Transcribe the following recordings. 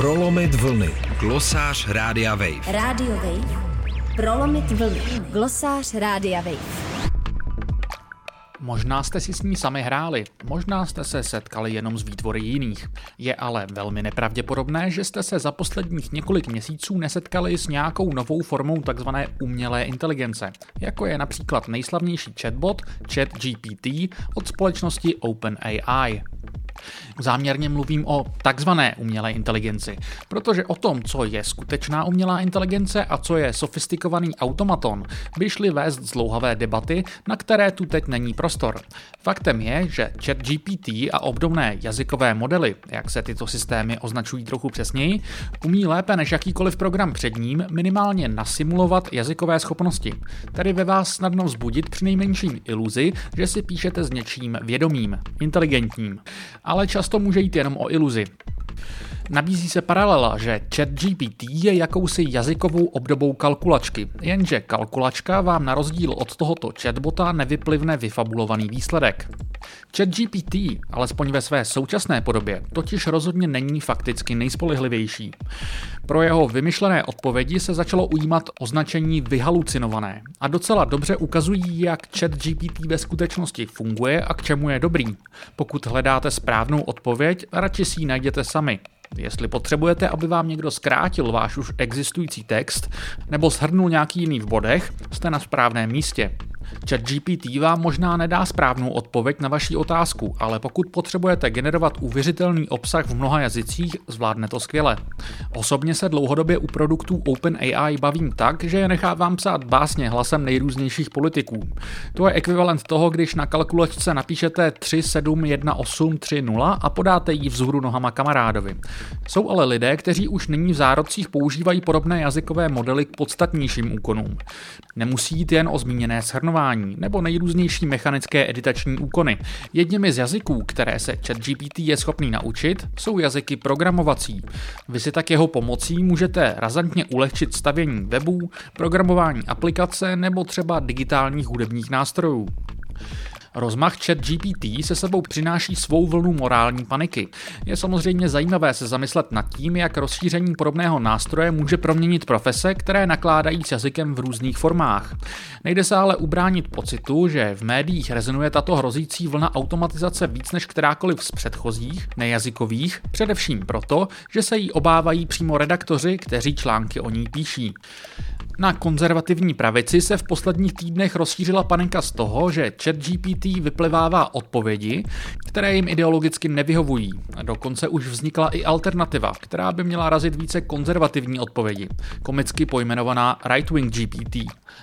Prolomit vlny. Glosář Rádia Wave. Radio Wave. Prolomit vlny. Glosář Rádia Wave. Možná jste si s ní sami hráli, možná jste se setkali jenom s výtvory jiných. Je ale velmi nepravděpodobné, že jste se za posledních několik měsíců nesetkali s nějakou novou formou tzv. umělé inteligence, jako je například nejslavnější chatbot ChatGPT od společnosti OpenAI. Záměrně mluvím o takzvané umělé inteligenci, protože o tom, co je skutečná umělá inteligence a co je sofistikovaný automaton, by šly vést zlouhavé debaty, na které tu teď není prostor. Faktem je, že ChatGPT a obdobné jazykové modely, jak se tyto systémy označují trochu přesněji, umí lépe než jakýkoliv program před ním minimálně nasimulovat jazykové schopnosti, tedy ve vás snadno vzbudit přinejmenším iluzi, že si píšete s něčím vědomým, inteligentním ale často může jít jenom o iluzi. Nabízí se paralela, že ChatGPT je jakousi jazykovou obdobou kalkulačky, jenže kalkulačka vám na rozdíl od tohoto chatbota nevyplivne vyfabulovaný výsledek. ChatGPT, alespoň ve své současné podobě, totiž rozhodně není fakticky nejspolehlivější. Pro jeho vymyšlené odpovědi se začalo ujímat označení vyhalucinované a docela dobře ukazují, jak ChatGPT ve skutečnosti funguje a k čemu je dobrý. Pokud hledáte správnou odpověď, radši si ji najděte sami. Jestli potřebujete, aby vám někdo zkrátil váš už existující text nebo shrnul nějaký jiný v bodech, jste na správném místě. ChatGPT vám možná nedá správnou odpověď na vaši otázku, ale pokud potřebujete generovat uvěřitelný obsah v mnoha jazycích, zvládne to skvěle. Osobně se dlouhodobě u produktů OpenAI bavím tak, že je nechávám psát básně hlasem nejrůznějších politiků. To je ekvivalent toho, když na kalkulačce napíšete 371830 a podáte ji vzhůru nohama kamarádovi. Jsou ale lidé, kteří už nyní v zárodcích používají podobné jazykové modely k podstatnějším úkonům. Nemusí jít jen o zmíněné shrnování programování nebo nejrůznější mechanické editační úkony. Jedněmi z jazyků, které se ChatGPT je schopný naučit, jsou jazyky programovací. Vy si tak jeho pomocí můžete razantně ulehčit stavění webů, programování aplikace nebo třeba digitálních hudebních nástrojů. Rozmach chat GPT se sebou přináší svou vlnu morální paniky. Je samozřejmě zajímavé se zamyslet nad tím, jak rozšíření podobného nástroje může proměnit profese, které nakládají s jazykem v různých formách. Nejde se ale ubránit pocitu, že v médiích rezonuje tato hrozící vlna automatizace víc než kterákoliv z předchozích, nejazykových, především proto, že se jí obávají přímo redaktoři, kteří články o ní píší. Na konzervativní pravici se v posledních týdnech rozšířila panika z toho, že ChatGPT vyplivává odpovědi, které jim ideologicky nevyhovují. Dokonce už vznikla i alternativa, která by měla razit více konzervativní odpovědi, komicky pojmenovaná Right-Wing GPT.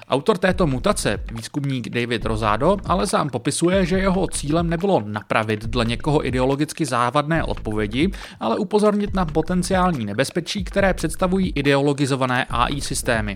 Autor této mutace, výzkumník David Rosado, ale sám popisuje, že jeho cílem nebylo napravit dle někoho ideologicky závadné odpovědi, ale upozornit na potenciální nebezpečí, které představují ideologizované AI systémy.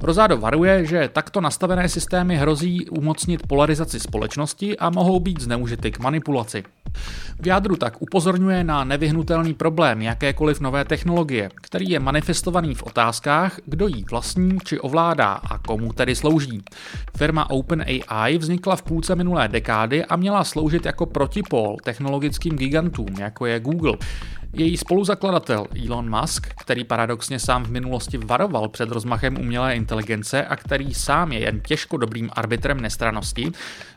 Rozádo varuje, že takto nastavené systémy hrozí umocnit polarizaci společnosti a mohou být zneužity k manipulaci. V jádru tak upozorňuje na nevyhnutelný problém jakékoliv nové technologie, který je manifestovaný v otázkách, kdo jí vlastní či ovládá a komu tedy slouží. Firma OpenAI vznikla v půlce minulé dekády a měla sloužit jako protipol technologickým gigantům, jako je Google. Její spoluzakladatel Elon Musk, který paradoxně sám v minulosti varoval před rozmachem umělé inteligence a který sám je jen těžko dobrým arbitrem nestranosti,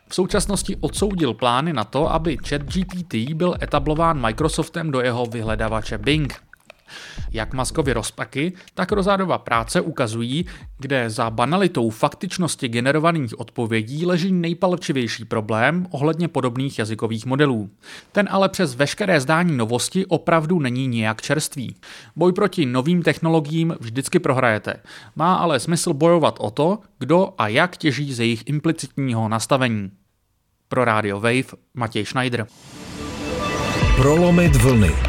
v současnosti odsoudil plány na to, aby ChatGPT byl etablován Microsoftem do jeho vyhledávače Bing. Jak Maskovi rozpaky, tak Rozádova práce ukazují, kde za banalitou faktičnosti generovaných odpovědí leží nejpalčivější problém ohledně podobných jazykových modelů. Ten ale přes veškeré zdání novosti opravdu není nijak čerstvý. Boj proti novým technologiím vždycky prohrajete. Má ale smysl bojovat o to, kdo a jak těží z jejich implicitního nastavení. Pro Radio Wave Matěj Schneider. Prolomit vlny.